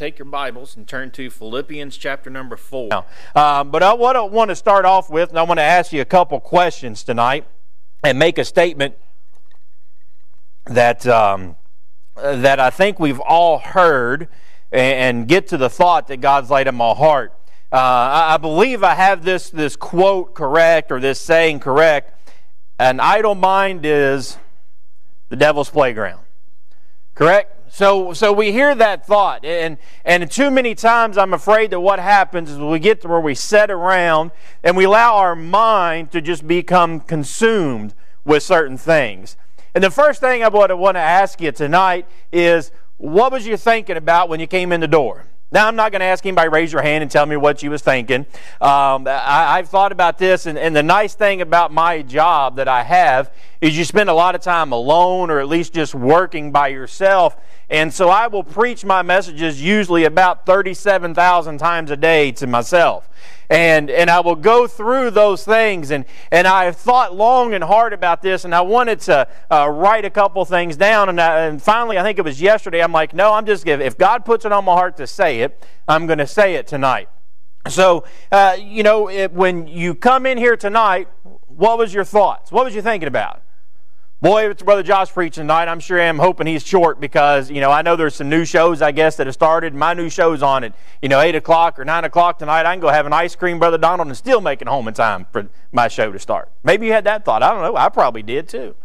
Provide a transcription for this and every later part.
take your Bibles and turn to Philippians chapter number 4. Now, um, but I what I want to start off with, and I want to ask you a couple questions tonight and make a statement that, um, that I think we've all heard and, get to the thought that God's laid in my heart. Uh, I, I believe I have this, this quote correct or this saying correct. An idle mind is the devil's playground. Correct? So, so we hear that thought, and, and too many times I'm afraid that what happens is we get to where we sit around and we allow our mind to just become consumed with certain things. And the first thing I want to, want to ask you tonight is what was you thinking about when you came in the door? Now, I'm not going to ask anybody raise your hand and tell me what you was thinking. Um, I, have thought about this, and, and the nice thing about my job that I have is you spend a lot of time alone or at least just working by yourself. And so I will preach my messages usually about 37,000 times a day to myself. And, and I will go through those things. And, and I've thought long and hard about this, and I wanted to uh, write a couple things down. And, I, and finally, I think it was yesterday, I'm like, no, I'm just, if God puts it on my heart to say it, I'm going to say it tonight. So, uh, you know, it, when you come in here tonight, what was your thoughts? What was you thinking about? Boy, if it's Brother Josh preaching tonight. I'm sure I'm hoping he's short because, you know, I know there's some new shows, I guess, that have started. My new show's on at, you know, 8 o'clock or 9 o'clock tonight. I can go have an ice cream, Brother Donald, and still make it home in time for my show to start. Maybe you had that thought. I don't know. I probably did too.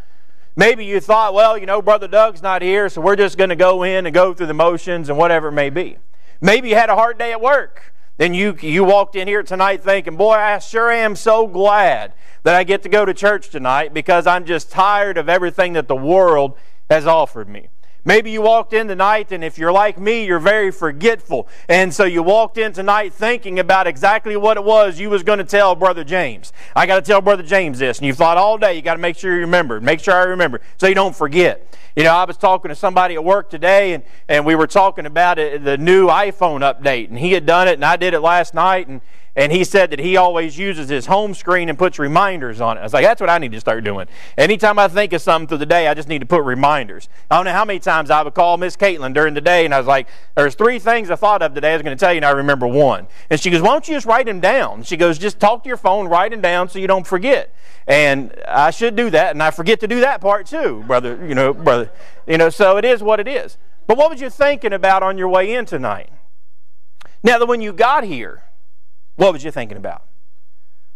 Maybe you thought, well, you know, Brother Doug's not here, so we're just going to go in and go through the motions and whatever it may be. Maybe you had a hard day at work. Then you, you walked in here tonight thinking, boy, I sure am so glad that I get to go to church tonight because I'm just tired of everything that the world has offered me. Maybe you walked in tonight, and if you're like me, you're very forgetful. And so you walked in tonight thinking about exactly what it was you was going to tell Brother James. I got to tell Brother James this. And you thought all day, you got to make sure you remember. Make sure I remember so you don't forget. You know, I was talking to somebody at work today, and, and we were talking about it, the new iPhone update. And he had done it, and I did it last night. And and he said that he always uses his home screen and puts reminders on it. I was like, that's what I need to start doing. Anytime I think of something through the day, I just need to put reminders. I don't know how many times I would call Miss Caitlin during the day, and I was like, there's three things I thought of today. I was going to tell you, and I remember one. And she goes, why don't you just write them down? She goes, just talk to your phone, write them down so you don't forget. And I should do that, and I forget to do that part too, brother. You know, brother. You know, so it is what it is. But what was you thinking about on your way in tonight? Now that when you got here, what was you thinking about?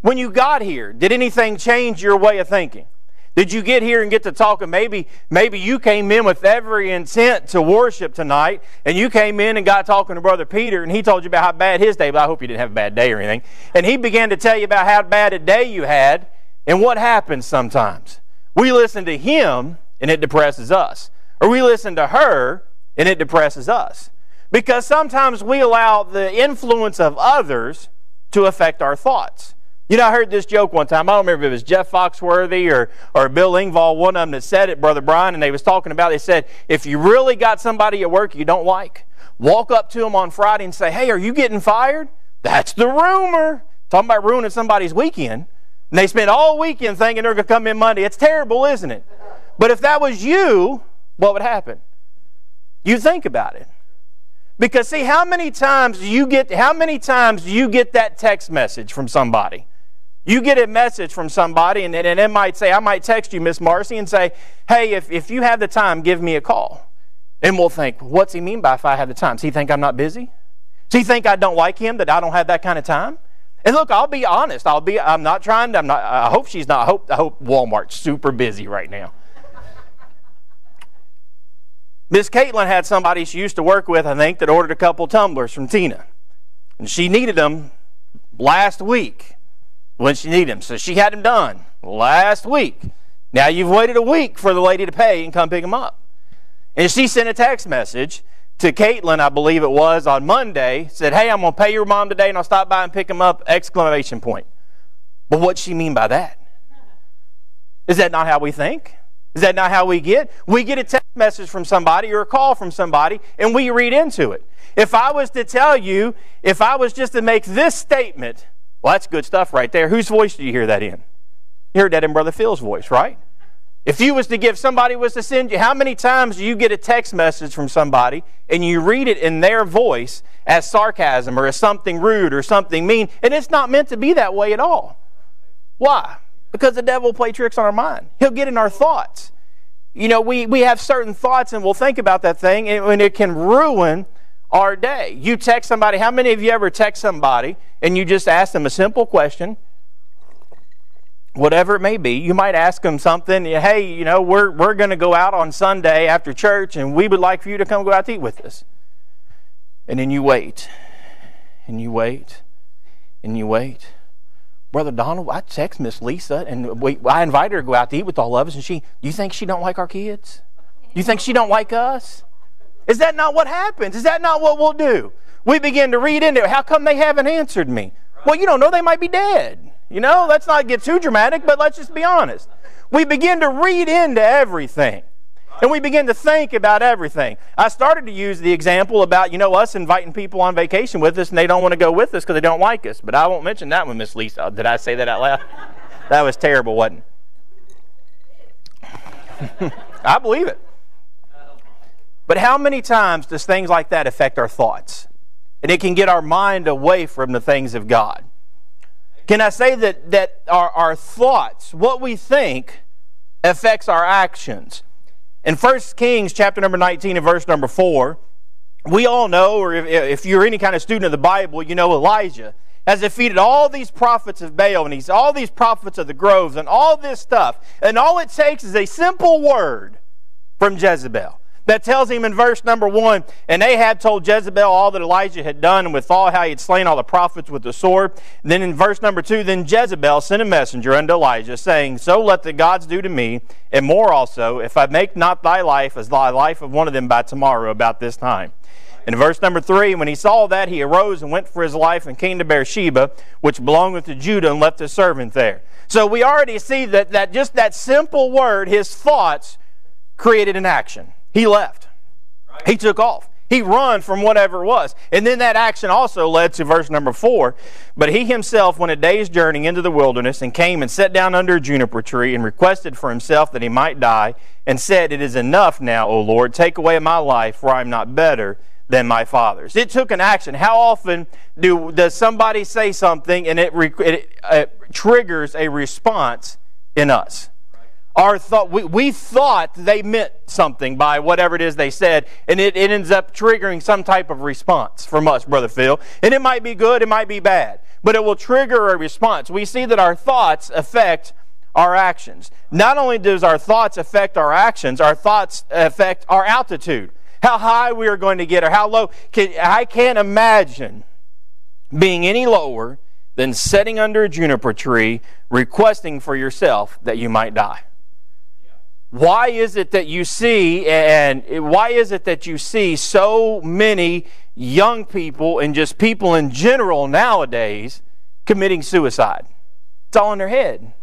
When you got here, did anything change your way of thinking? Did you get here and get to talking? Maybe, maybe you came in with every intent to worship tonight, and you came in and got talking to Brother Peter, and he told you about how bad his day. But I hope you didn't have a bad day or anything. And he began to tell you about how bad a day you had, and what happens sometimes. We listen to him, and it depresses us, or we listen to her, and it depresses us, because sometimes we allow the influence of others to affect our thoughts. You know, I heard this joke one time. I don't remember if it was Jeff Foxworthy or, or Bill Engvall, one of them that said it, Brother Brian, and they was talking about, they said, if you really got somebody at work you don't like, walk up to them on Friday and say, hey, are you getting fired? That's the rumor. Talking about ruining somebody's weekend. And they spend all weekend thinking they're going to come in Monday. It's terrible, isn't it? But if that was you, what would happen? You think about it. Because see, how many times you get how many times you get that text message from somebody? You get a message from somebody, and, and it might say, I might text you, Miss Marcy, and say, Hey, if, if you have the time, give me a call. And we'll think, what's he mean by if I have the time? Does he think I'm not busy? Does he think I don't like him, that I don't have that kind of time? And look, I'll be honest. I'll be I'm not trying to, I'm not I hope she's not I hope I hope Walmart's super busy right now. Miss Caitlin had somebody she used to work with, I think, that ordered a couple tumblers from Tina. And she needed them last week when she needed them. So she had them done last week. Now you've waited a week for the lady to pay and come pick them up. And she sent a text message to Caitlin, I believe it was, on Monday, said, Hey, I'm going to pay your mom today and I'll stop by and pick them up! Exclamation point. But what's she mean by that? Is that not how we think? Is that not how we get? We get a text message from somebody or a call from somebody and we read into it. If I was to tell you, if I was just to make this statement, well, that's good stuff right there. Whose voice do you hear that in? You heard that in Brother Phil's voice, right? If you was to give somebody was to send you, how many times do you get a text message from somebody and you read it in their voice as sarcasm or as something rude or something mean, and it's not meant to be that way at all? Why? Because the devil will play tricks on our mind. He'll get in our thoughts. You know, we, we have certain thoughts and we'll think about that thing and it can ruin our day. You text somebody, how many of you ever text somebody and you just ask them a simple question? whatever it may be. You might ask them something, hey, you know, we're, we're going to go out on Sunday after church and we would like for you to come go out to eat with us. And then you wait, and you wait, and you wait. Brother Donald, I text Miss Lisa and we, I invite her to go out to eat with all of us, and she, do you think she don't like our kids? You think she don't like us? Is that not what happens? Is that not what we'll do? We begin to read into it. How come they haven't answered me? Well, you don't know they might be dead. You know, let's not get too dramatic, but let's just be honest. We begin to read into everything. And we begin to think about everything. I started to use the example about, you know, us inviting people on vacation with us and they don't want to go with us because they don't like us. But I won't mention that one, Miss Lisa. Did I say that out loud? that was terrible, wasn't it? I believe it. But how many times does things like that affect our thoughts? And it can get our mind away from the things of God. Can I say that, that our, our thoughts, what we think, affects our actions? In 1 Kings chapter number 19 and verse number 4, we all know, or if, if you're any kind of student of the Bible, you know Elijah has defeated all these prophets of Baal and he's all these prophets of the groves and all this stuff. And all it takes is a simple word from Jezebel that tells him in verse number one, and Ahab told Jezebel all that Elijah had done, and withal how he had slain all the prophets with the sword. And then in verse number two, then Jezebel sent a messenger unto Elijah, saying, So let the gods do to me, and more also, if I make not thy life as thy life of one of them by tomorrow about this time. In verse number three, when he saw that, he arose and went for his life and came to Beersheba, which belongeth to Judah, and left his servant there. So we already see that, that just that simple word, his thoughts, created an action. He left. He took off. He run from whatever it was. And then that action also led to verse number four. But he himself went a day's journey into the wilderness and came and sat down under a juniper tree and requested for himself that he might die and said, It is enough now, O Lord, take away my life, for I am not better than my fathers. It took an action. How often do does somebody say something and it, it, it uh, triggers a response in us? Our thought we, we thought they meant something by whatever it is they said and it, it ends up triggering some type of response from us brother phil. And it might be good it might be bad but it will trigger a response. We see that our thoughts affect our actions. Not only does our thoughts affect our actions our thoughts affect our altitude. How high we are going to get or how low. Can, i can't imagine being any lower than sitting under a juniper tree requesting for yourself that you might die why is it that you see and why is it that you see so many young people and just people in general nowadays committing suicide it's all in their head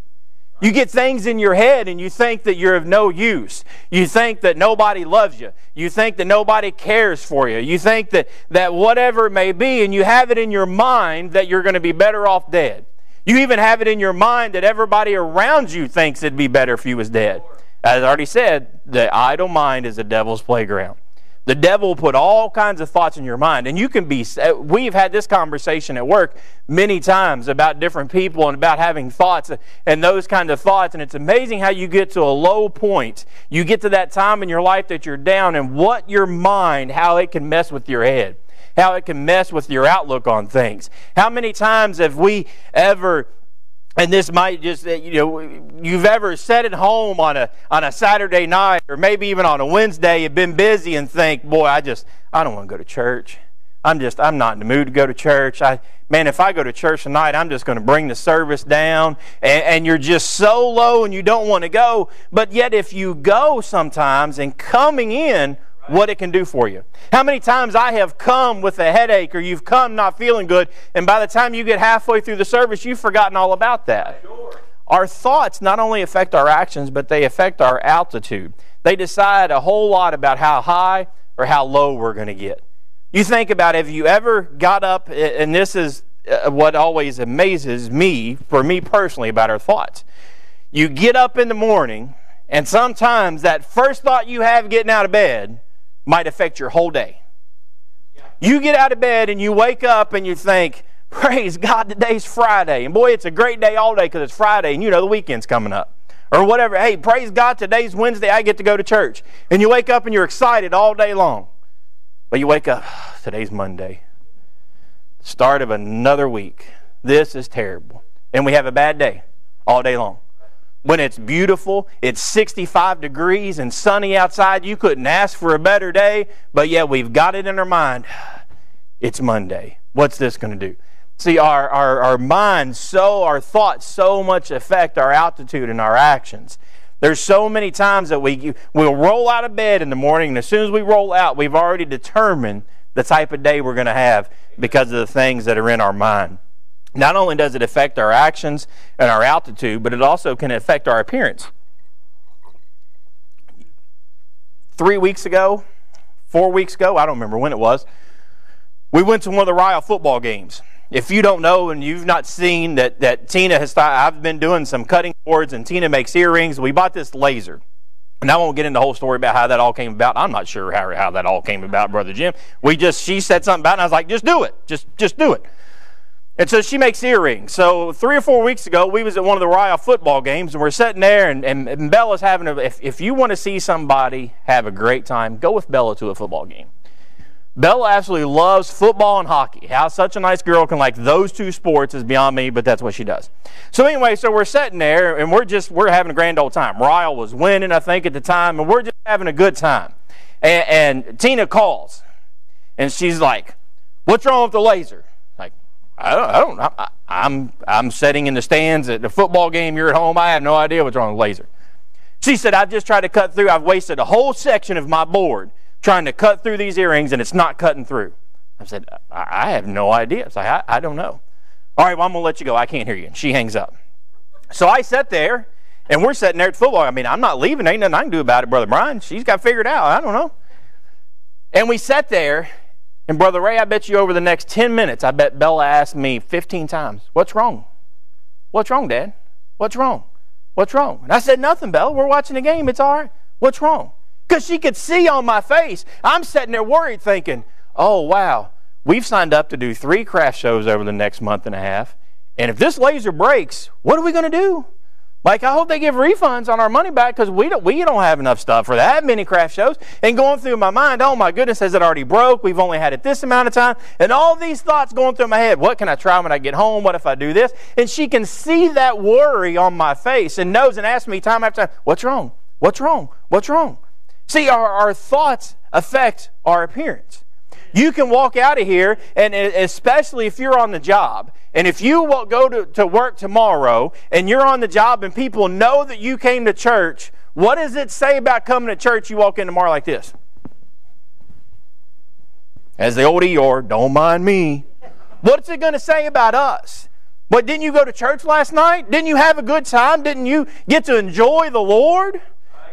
you get things in your head and you think that you're of no use. You think that nobody loves you. You think that nobody cares for you. You think that, that whatever it may be, and you have it in your mind that you're going to be better off dead. You even have it in your mind that everybody around you thinks it'd be better if you was dead. As I already said, the idle mind is the devil's playground. The devil put all kinds of thoughts in your mind. And you can be, uh, we've had this conversation at work many times about different people and about having thoughts uh, and those kinds of thoughts. And it's amazing how you get to a low point. You get to that time in your life that you're down and what your mind, how it can mess with your head, how it can mess with your outlook on things. How many times have we ever and this might just uh, you know you've ever sat at home on a on a Saturday night or maybe even on a Wednesday you've been busy and think boy I just I don't want to go to church. I'm just I'm not in the mood to go to church. I man if I go to church tonight I'm just going to bring the service down. And, and you're just so low and you don't want to go but yet if you go sometimes and coming in what it can do for you. How many times I have come with a headache or you've come not feeling good, and by the time you get halfway through the service, you've forgotten all about that. Sure. Our thoughts not only affect our actions, but they affect our altitude. They decide a whole lot about how high or how low we're going to get. You think about have you ever got up, and this is uh, what always amazes me, for me personally, about our thoughts. You get up in the morning And sometimes that first thought you have getting out of bed might affect your whole day. You get out of bed and you wake up and you think, Praise God, today's Friday. And boy, it's a great day all day because it's Friday and you know the weekend's coming up. Or whatever. Hey, praise God, today's Wednesday, I get to go to church. And you wake up and you're excited all day long. But you wake up, ah, today's Monday. Start of another week. This is terrible. And we have a bad day all day long. When it's beautiful, it's 65 degrees and sunny outside, you couldn't ask for a better day, but yet we've got it in our mind. It's Monday. What's this going to do? See, our, our, our minds, so our thoughts so much affect our altitude and our actions. There's so many times that we we'll roll out of bed in the morning, and as soon as we roll out, we've already determined the type of day we're going to have because of the things that are in our mind. Not only does it affect our actions and our altitude, but it also can affect our appearance. Three weeks ago, four weeks ago, I don't remember when it was, we went to one of the Ryle football games if you don't know and you've not seen that, that Tina has, thought, I've been doing some cutting boards and Tina makes earrings. We bought this laser. And I won't get into the whole story about how that all came about. I'm not sure how, how that all came about, Brother Jim. We just, she said something about it, and I was like, just do it. Just, just do it. And so she makes earrings. So three or four weeks ago, we was at one of the Ryle football games, and we're sitting there, and, and, Bella's having a, if, if you want to see somebody have a great time, go with Bella to a football game. Bella absolutely loves football and hockey. How such a nice girl can like those two sports is beyond me, but that's what she does. So anyway, so we're sitting there and we're just we're having a grand old time. Ryle was winning, I think, at the time, and we're just having a good time. And, and Tina calls, and she's like, "What's wrong with the laser?" I don't, I don't, I, I'm I'm sitting in the stands at the football game. You're at home. I have no idea what's wrong with laser. She said, "I've just tried to cut through. I've wasted a whole section of my board." trying to cut through these earrings and it's not cutting through. I said, I, I have no idea. It's like, I, I don't know. All right, well, I'm going to let you go. I can't hear you. And she hangs up. So I sat there, and we're sitting there at football. I mean, I'm not leaving. Ain't nothing I can do about it, Brother Brian. She's got figured out. I don't know. And we sat there, and Brother Ray, I bet you over the next 10 minutes, I bet Bella asked me 15 times, What's wrong? What's wrong, Dad? What's wrong? What's wrong? And I said, Nothing, Bella. We're watching the game. It's all right. What's wrong? Because she could see on my face. I'm sitting there worried thinking, oh, wow, we've signed up to do three craft shows over the next month and a half. And if this laser breaks, what are we going to do? Like, I hope they give refunds on our money back because we don't, we don't have enough stuff for that many craft shows. And going through my mind, oh my goodness, has it already broke? We've only had it this amount of time. And all these thoughts going through my head. What can I try when I get home? What if I do this? And she can see that worry on my face and knows and asks me time after time, what's wrong? What's wrong? What's wrong? See, our, our thoughts affect our appearance. You can walk out of here, and especially if you're on the job, and if you go to, to work tomorrow and you're on the job and people know that you came to church, what does it say about coming to church? You walk in tomorrow like this. As the old Eeyore, don't mind me. What's it going to say about us? But didn't you go to church last night? Didn't you have a good time? Didn't you get to enjoy the Lord?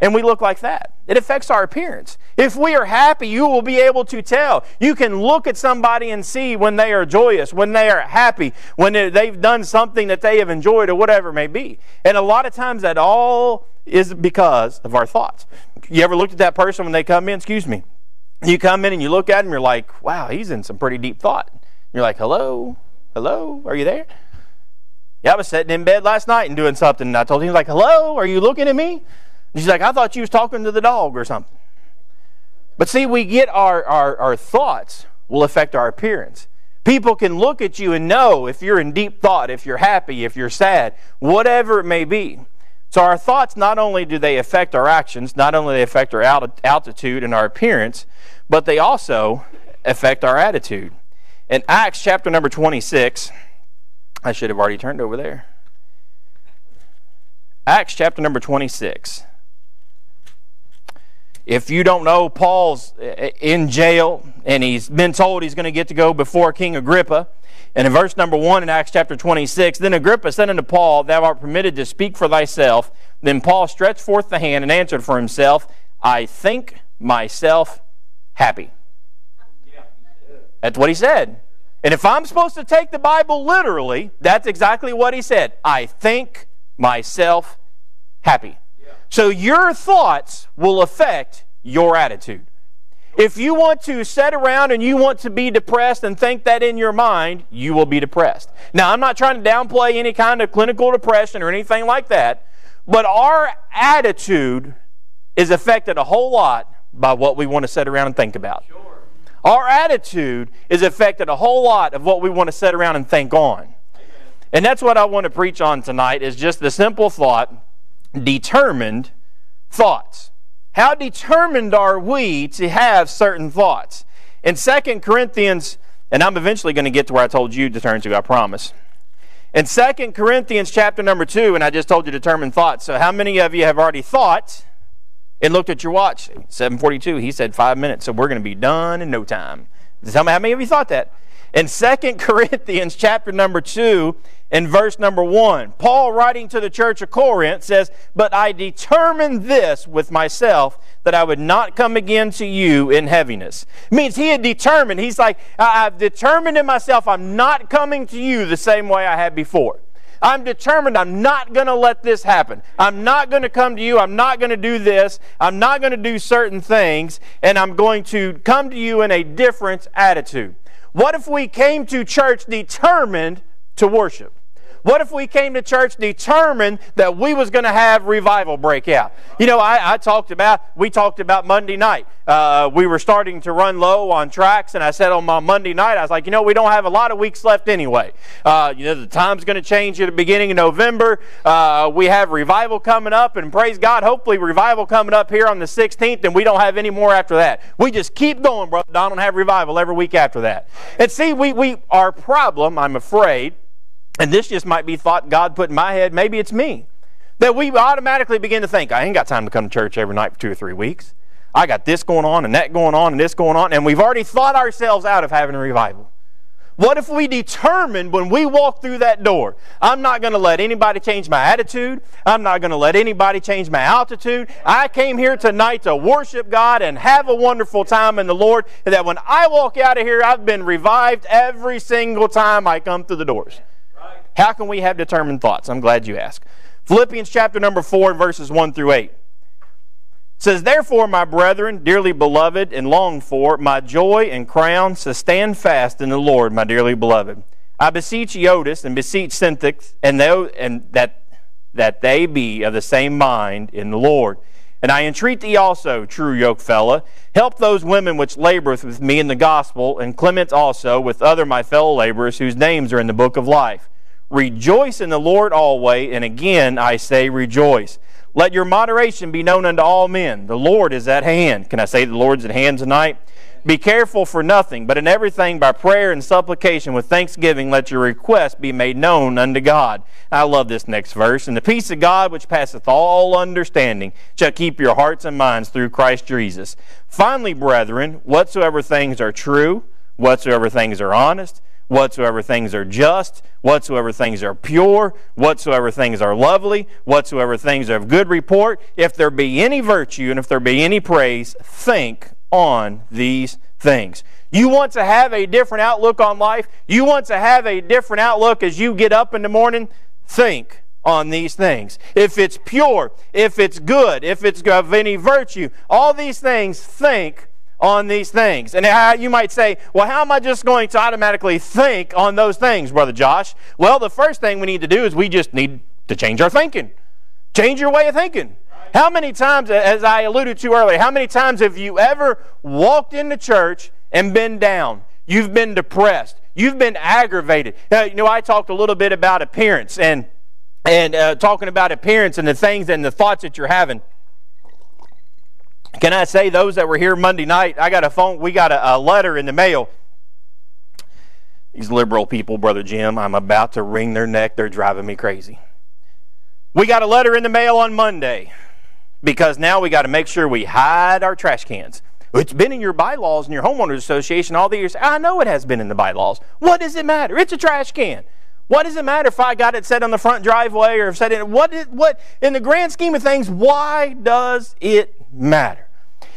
And we look like that. It affects our appearance. If we are happy, you will be able to tell. You can look at somebody and see when they are joyous, when they are happy, when they've done something that they have enjoyed or whatever it may be. And a lot of times that all is because of our thoughts. You ever looked at that person when they come in? Excuse me. You come in and you look at him, you're like, wow, he's in some pretty deep thought. You're like, hello? Hello? Are you there? Yeah, I was sitting in bed last night and doing something, and I told him, like, hello? Are you looking at me? She's like, I thought you was talking to the dog or something. But see, we get our, our, our thoughts will affect our appearance. People can look at you and know if you're in deep thought, if you're happy, if you're sad, whatever it may be. So our thoughts not only do they affect our actions, not only they affect our altitude and our appearance, but they also affect our attitude. In Acts chapter number 26, I should have already turned over there. Acts chapter number 26. If you don't know, Paul's uh, in jail and he's been told he's going to get to go before King Agrippa. And in verse number 1 in Acts chapter 26, then Agrippa said unto Paul, Thou art permitted to speak for thyself. Then Paul stretched forth the hand and answered for himself, I think myself happy. That's what he said. And if I'm supposed to take the Bible literally, that's exactly what he said. I think myself happy. So your thoughts will affect your attitude. If you want to sit around and you want to be depressed and think that in your mind, you will be depressed. Now, I'm not trying to downplay any kind of clinical depression or anything like that, but our attitude is affected a whole lot by what we want to sit around and think about. Sure. Our attitude is affected a whole lot of what we want to sit around and think on. Amen. And that's what I want to preach on tonight is just the simple thought determined thoughts. How determined are we to have certain thoughts? In 2 Corinthians, and I'm eventually going to get to where I told you to turn to, I promise. In 2 Corinthians chapter number 2, and I just told you determined thoughts. So how many of you have already thought and looked at your watch? 742, he said five minutes, so we're going to be done in no time. Tell me how many of you thought that? In 2 Corinthians chapter number 2 and verse number 1, Paul writing to the church of Corinth says, But I determined this with myself that I would not come again to you in heaviness. It means he had determined, he's like, I've determined in myself I'm not coming to you the same way I had before. I'm determined I'm not going to let this happen. I'm not going to come to you. I'm not going to do this. I'm not going to do certain things. And I'm going to come to you in a different attitude. What if we came to church determined to worship? What if we came to church determined that we was going to have revival break out? You know, I, I, talked about, we talked about Monday night. Uh, we were starting to run low on tracts, and I said on my Monday night, I was like, you know, we don't have a lot of weeks left anyway. Uh, you know, the time's going to change at the beginning of November. Uh, we have revival coming up, and praise God, hopefully revival coming up here on the 16th, and we don't have any more after that. We just keep going, brother Don, and have revival every week after that. And see, we, we our problem, I'm afraid, and this just might be thought God put in my head, maybe it's me, that we automatically begin to think, I ain't got time to come to church every night for two or three weeks. I got this going on and that going on and this going on, and we've already thought ourselves out of having a revival. What if we determined when we walk through that door, I'm not going to let anybody change my attitude. I'm not going to let anybody change my altitude. I came here tonight to worship God and have a wonderful time in the Lord. And that when I walk out of here, I've been revived every single time I come through the doors. How can we have determined thoughts? I'm glad you asked. Philippians chapter number 4, verses 1 through 8 says, Therefore, my brethren, dearly beloved and longed for, my joy and crown, so stand fast in the Lord, my dearly beloved. I beseech Euodias and beseech Syntyche, and, they, and that, that they be of the same mind in the Lord. And I entreat thee also, true yokefellow, help those women which laboreth with me in the gospel, and Clement also, with other my fellow laborers, whose names are in the book of life Rejoice in the Lord always, and again I say rejoice. Let your moderation be known unto all men. The Lord is at hand. Can I say the Lord's at hand tonight? Be careful for nothing, but in everything by prayer and supplication with thanksgiving let your requests be made known unto God. I love this next verse. And the peace of God which passeth all understanding shall keep your hearts and minds through Christ Jesus. Finally, brethren, whatsoever things are true, whatsoever things are honest, whatsoever things are just, whatsoever things are pure, whatsoever things are lovely, whatsoever things are of good report, if there be any virtue and if there be any praise, think on these things. You want to have a different outlook on life? You want to have a different outlook as you get up in the morning? Think on these things. If it's pure, if it's good, if it's of any virtue, all these things, think on these things. And you might say, well, how am I just going to automatically think on those things, Brother Josh? Well, the first thing we need to do is we just need to change our thinking. Change your way of thinking. How many times, as I alluded to earlier, how many times have you ever walked into church and been down? You've been depressed. You've been aggravated. Now, you know, I talked a little bit about appearance and and uh, talking about appearance and the things and the thoughts that you're having. Can I say those that were here Monday night? I got a phone. We got a, a letter in the mail. These liberal people, Brother Jim, I'm about to wring their neck. They're driving me crazy. We got a letter in the mail on Monday because now we got to make sure we hide our trash cans. It's been in your bylaws and your homeowners association all the years. I know it has been in the bylaws. What does it matter? It's a trash can. What does it matter if I got it set on the front driveway or set in what what in the grand scheme of things, why does it matter?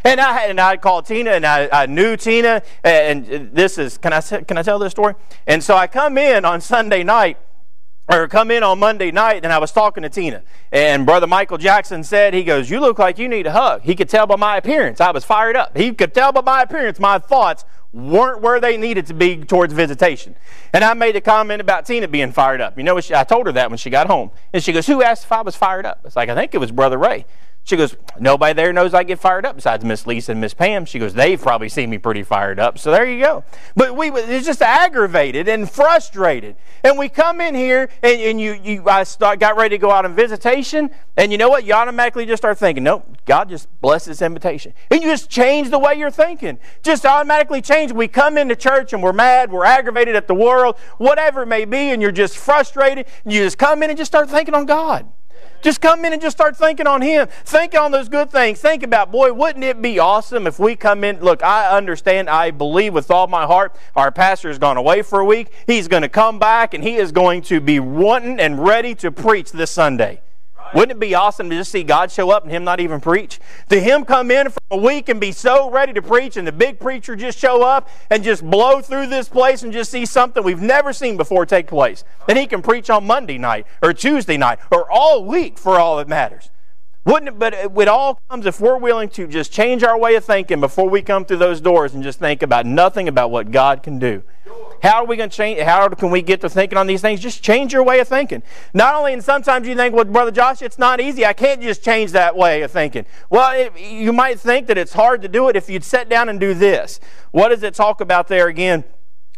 And I and I called Tina and I, I knew Tina and this is can I can I tell this story? And so I come in on Sunday night or come in on Monday night, and I was talking to Tina, and Brother Michael Jackson said, he goes, "You look like you need a hug." He could tell by my appearance. I was fired up. He could tell by my appearance my thoughts weren't where they needed to be towards visitation. And I made a comment about Tina being fired up. You know, I told her that when she got home, and she goes, "Who asked if I was fired up?" It's like I think it was Brother Ray. She goes, Nobody there knows I get fired up besides Miss Lisa and Miss Pam. She goes, They've probably seen me pretty fired up. So there you go. But we it's just aggravated and frustrated. And we come in here and, and you, you I start, got ready to go out on visitation, and you know what? You automatically just start thinking, Nope, God just blessed this invitation. And you just change the way you're thinking. Just automatically change. We come into church and we're mad, we're aggravated at the world, whatever it may be, and you're just frustrated. And you just come in and just start thinking on God. Just come in and just start thinking on Him. Think on those good things. Think about, boy, wouldn't it be awesome if we come in? Look, I understand, I believe with all my heart, our pastor has gone away for a week. He's going to come back and he is going to be wanting and ready to preach this Sunday. Wouldn't it be awesome to just see God show up and Him not even preach? To Him come in for a week and be so ready to preach, and the big preacher just show up and just blow through this place and just see something we've never seen before take place. And He can preach on Monday night or Tuesday night or all week for all that matters. Wouldn't it, but it all comes if we're willing to just change our way of thinking before we come through those doors and just think about nothing about what God can do. How are we going to change? How can we get to thinking on these things? Just change your way of thinking. Not only, and sometimes you think, well, Brother Josh, it's not easy. I can't just change that way of thinking. Well, it, you might think that it's hard to do it if you'd sit down and do this. What does it talk about there again?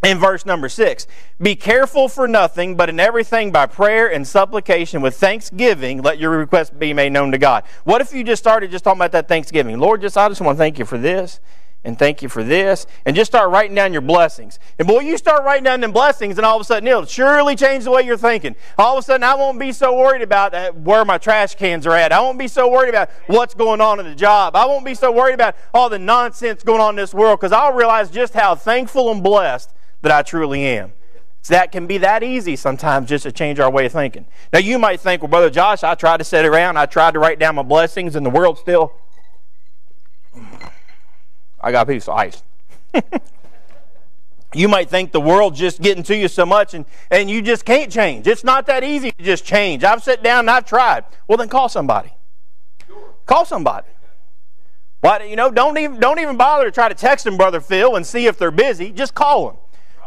in verse number six. Be careful for nothing, but in everything by prayer and supplication with thanksgiving, let your request be made known to God. What if you just started just talking about that thanksgiving? Lord, just I just want to thank you for this and thank you for this, and just start writing down your blessings. And boy, you start writing down them blessings, and all of a sudden it'll surely change the way you're thinking. All of a sudden, I won't be so worried about uh, where my trash cans are at. I won't be so worried about what's going on in the job. I won't be so worried about all the nonsense going on in this world because I'll realize just how thankful and blessed that I truly am. So that can be that easy sometimes just to change our way of thinking. Now, you might think, well, Brother Josh, I tried to sit around, I tried to write down my blessings, and the world still I got a piece of ice. you might think the world's just getting to you so much and, and you just can't change. It's not that easy to just change. I've sat down and I've tried. Well, then call somebody. Call somebody. Why, you know, don't even, don't even bother to try to text them, Brother Phil, and see if they're busy. Just call them.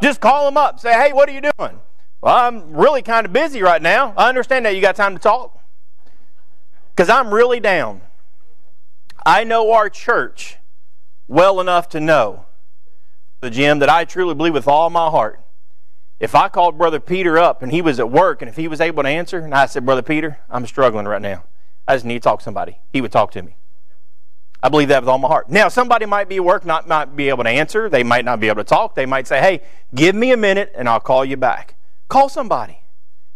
Just call them up. Say, hey, what are you doing? Well, I'm really kind of busy right now. I understand that you got time to talk. Because I'm really down. I know our church well enough to know, the Jim, that I truly believe with all my heart. If I called Brother Peter up and he was at work and if he was able to answer, and I said, Brother Peter, I'm struggling right now. I just need to talk to somebody. He would talk to me. I believe that with all my heart. Now, somebody might be at work, not, not be able to answer. They might not be able to talk. They might say, hey, give me a minute and I'll call you back. Call somebody.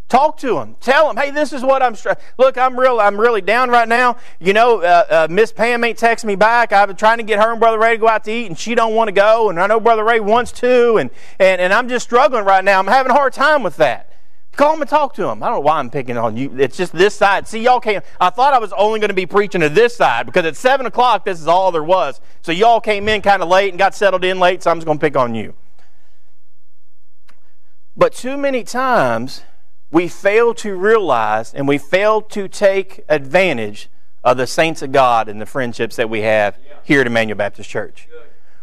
Talk to them. Tell them, hey, this is what I'm. Look, I'm real. I'm really down right now. You know, uh, uh, Miss Pam ain't texting me back. I've been trying to get her and Brother Ray to go out to eat, and she don't want to go. And I know Brother Ray wants to, and, and and I'm just struggling right now. I'm having a hard time with that. Call them and talk to them. I don't know why I'm picking on you. It's just this side. See, y'all came. I thought I was only going to be preaching to this side because at seven o'clock this is all there was. So y'all came in kind of late and got settled in late. So I'm just going to pick on you. But too many times we fail to realize and we fail to take advantage of the saints of God and the friendships that we have here at Immanuel Baptist Church.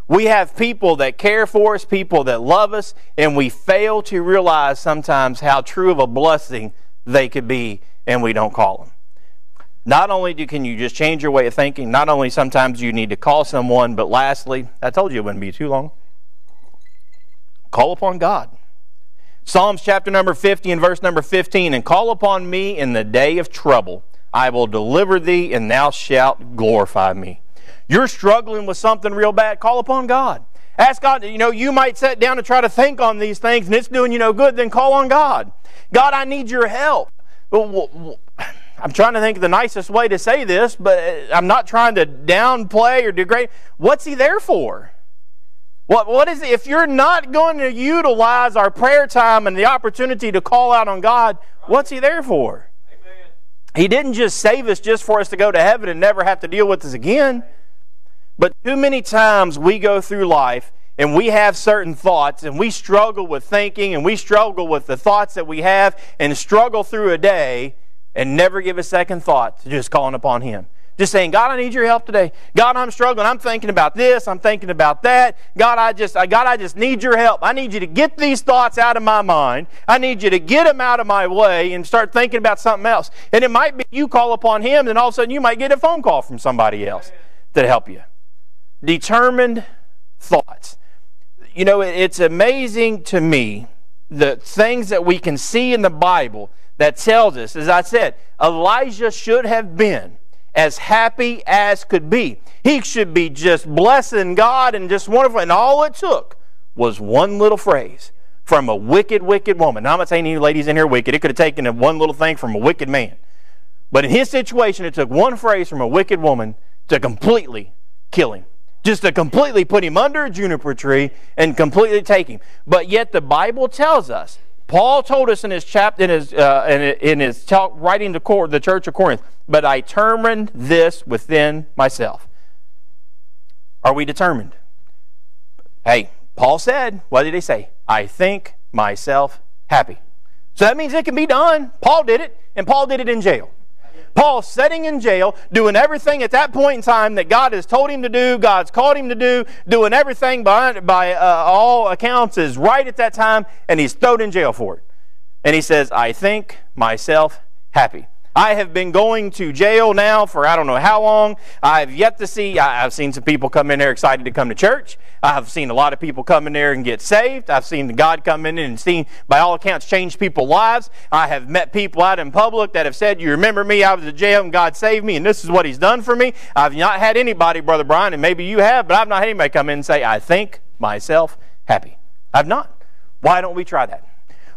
We have people that care for us, people that love us, and we fail to realize sometimes how true of a blessing they could be, and we don't call them. Not only do, can you just change your way of thinking, not only sometimes you need to call someone, but lastly, I told you it wouldn't be too long. Call upon God. Psalms chapter number 50 and verse number 15 And call upon me in the day of trouble. I will deliver thee, and thou shalt glorify me. You're struggling with something real bad, call upon God. Ask God, you know, you might sit down and try to think on these things and it's doing you no good, then call on God. God, I need your help. I'm trying to think of the nicest way to say this, but I'm not trying to downplay or degrade. What's He there for? What, what is it? If you're not going to utilize our prayer time and the opportunity to call out on God, what's He there for? Amen. He didn't just save us just for us to go to heaven and never have to deal with us again. But too many times we go through life and we have certain thoughts and we struggle with thinking and we struggle with the thoughts that we have and struggle through a day and never give a second thought to just calling upon Him. Just saying, God, I need your help today. God, I'm struggling. I'm thinking about this. I'm thinking about that. God, I just, I, God, I just need your help. I need you to get these thoughts out of my mind. I need you to get them out of my way and start thinking about something else. And it might be you call upon Him, and all of a sudden you might get a phone call from somebody else to help you. Determined thoughts. You know, it's amazing to me the things that we can see in the Bible that tells us, as I said, Elijah should have been as happy as could be. He should be just blessing God and just wonderful. And all it took was one little phrase from a wicked, wicked woman. Now, I'm not saying any ladies in here wicked. It could have taken one little thing from a wicked man. But in his situation, it took one phrase from a wicked woman to completely kill him. Just to completely put him under a juniper tree and completely take him. But yet the Bible tells us Paul told us in his chapter, in his, uh, in, his talk, writing to the church of Corinth, but I determined this within myself. Are we determined? Hey, Paul said, what did he say? I think myself happy. So that means it can be done. Paul did it, and Paul did it in jail. Paul sitting in jail, doing everything at that point in time that God has told him to do, God's called him to do, doing everything by, by uh, all accounts is right at that time, and he's thrown in jail for it. And he says, I think myself happy. I have been going to jail now for I don't know how long. I've yet to see, I've seen some people come in there excited to come to church. I've seen a lot of people come in there and get saved. I've seen God come in and seen, by all accounts, change people's lives. I have met people out in public that have said, You remember me? I was in jail and God saved me, and this is what He's done for me. I've not had anybody, Brother Brian, and maybe you have, but I've not had anybody come in and say, I think myself happy. I've not. Why don't we try that?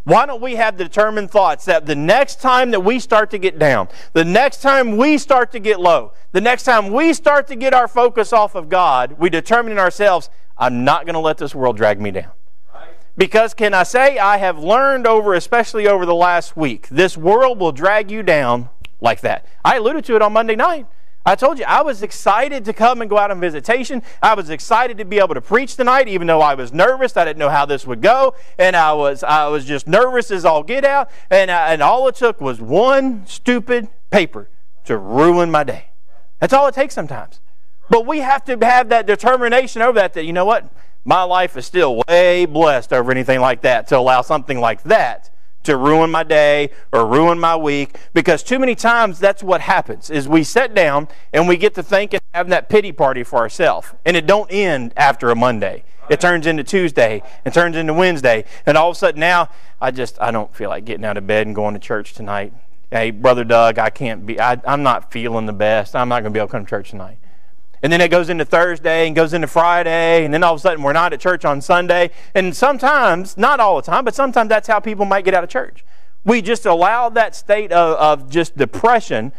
Why don't we have determined thoughts that the next time that we start to get down, the next time we start to get low, the next time we start to get our focus off of God, we determine in ourselves, I'm not going to let this world drag me down. Because can I say, I have learned over, especially over the last week, this world will drag you down like that. I alluded to it on Monday night. I told you, I was excited to come and go out on visitation. I was excited to be able to preach tonight, even though I was nervous. I didn't know how this would go. And I was, I was just nervous as all get out. And, I, uh, and all it took was one stupid paper to ruin my day. That's all it takes sometimes. But we have to have that determination over that, that, you know what? My life is still way blessed over anything like that to allow something like that to ruin my day or ruin my week because too many times that's what happens is we sit down and we get to thinking having that pity party for ourselves and it don't end after a monday. It turns into tuesday and turns into wednesday and all of a sudden now i just i don't feel like getting out of bed and going to church tonight. Hey brother doug i can't be I, i'm not feeling the best. I'm not going to be able to come to church tonight and then it goes into Thursday and goes into Friday, and then all of a sudden we're not at church on Sunday. And sometimes, not all the time, but sometimes that's how people might get out of church. We just allow that state of, of just depression.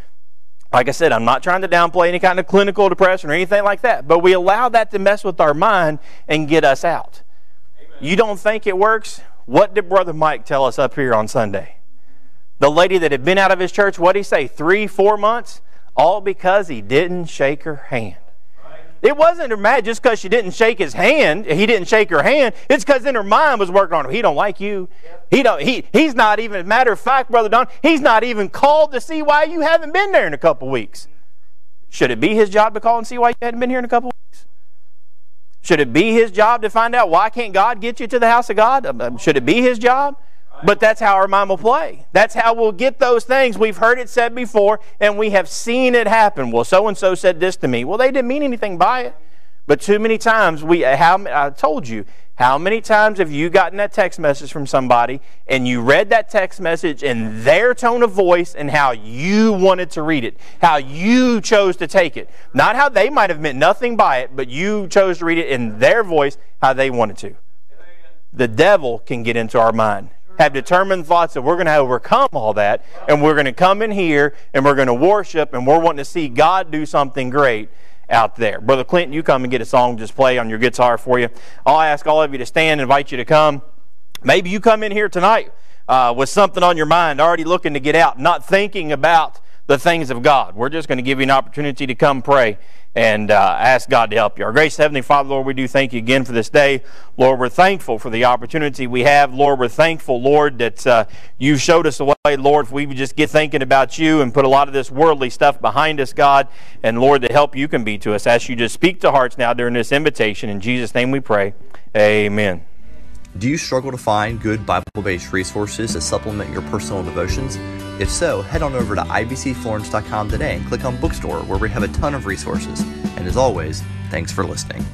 Like I said, I'm not trying to downplay any kind of clinical depression or anything like that, but we allow that to mess with our mind and get us out. Amen. You don't think it works? What did Brother Mike tell us up here on Sunday? The lady that had been out of his church, what did he say, three, four months? All because he didn't shake her hand. It wasn't her mad just because she didn't shake his hand. He didn't shake her hand. It's because in her mind was working on him. He don't like you. He don't. He he's not even. Matter of fact, brother Don, he's not even called to see why you haven't been there in a couple weeks. Should it be his job to call and see why you hadn't been here in a couple weeks? Should it be his job to find out why can't God get you to the house of God? Um, um, should it be his job? But that's how our mind will play. That's how we'll get those things. We've heard it said before, and we have seen it happen. Well, so and so said this to me. Well, they didn't mean anything by it. But too many times we uh, how I told you how many times have you gotten that text message from somebody and you read that text message in their tone of voice and how you wanted to read it, how you chose to take it, not how they might have meant nothing by it, but you chose to read it in their voice how they wanted to. The devil can get into our mind have determined thoughts that we're going to overcome all that and we're going to come in here and we're going to worship and we're wanting to see God do something great out there. Brother Clinton, you come and get a song just play on your guitar for you. I'll ask all of you to stand and invite you to come. Maybe you come in here tonight uh, with something on your mind, already looking to get out, not thinking about the things of God. We're just going to give you an opportunity to come pray and uh, ask God to help you. Our gracious Heavenly Father, Lord, we do thank you again for this day. Lord, we're thankful for the opportunity we have. Lord, we're thankful, Lord, that uh, you showed us the way, Lord, if we would just get thinking about you and put a lot of this worldly stuff behind us, God, and Lord, the help you can be to us. As you just speak to hearts now during this invitation. In Jesus' name we pray. Amen. Do you struggle to find good Bible based resources to supplement your personal devotions? If so, head on over to ibcflorence.com today and click on Bookstore, where we have a ton of resources. And as always, thanks for listening.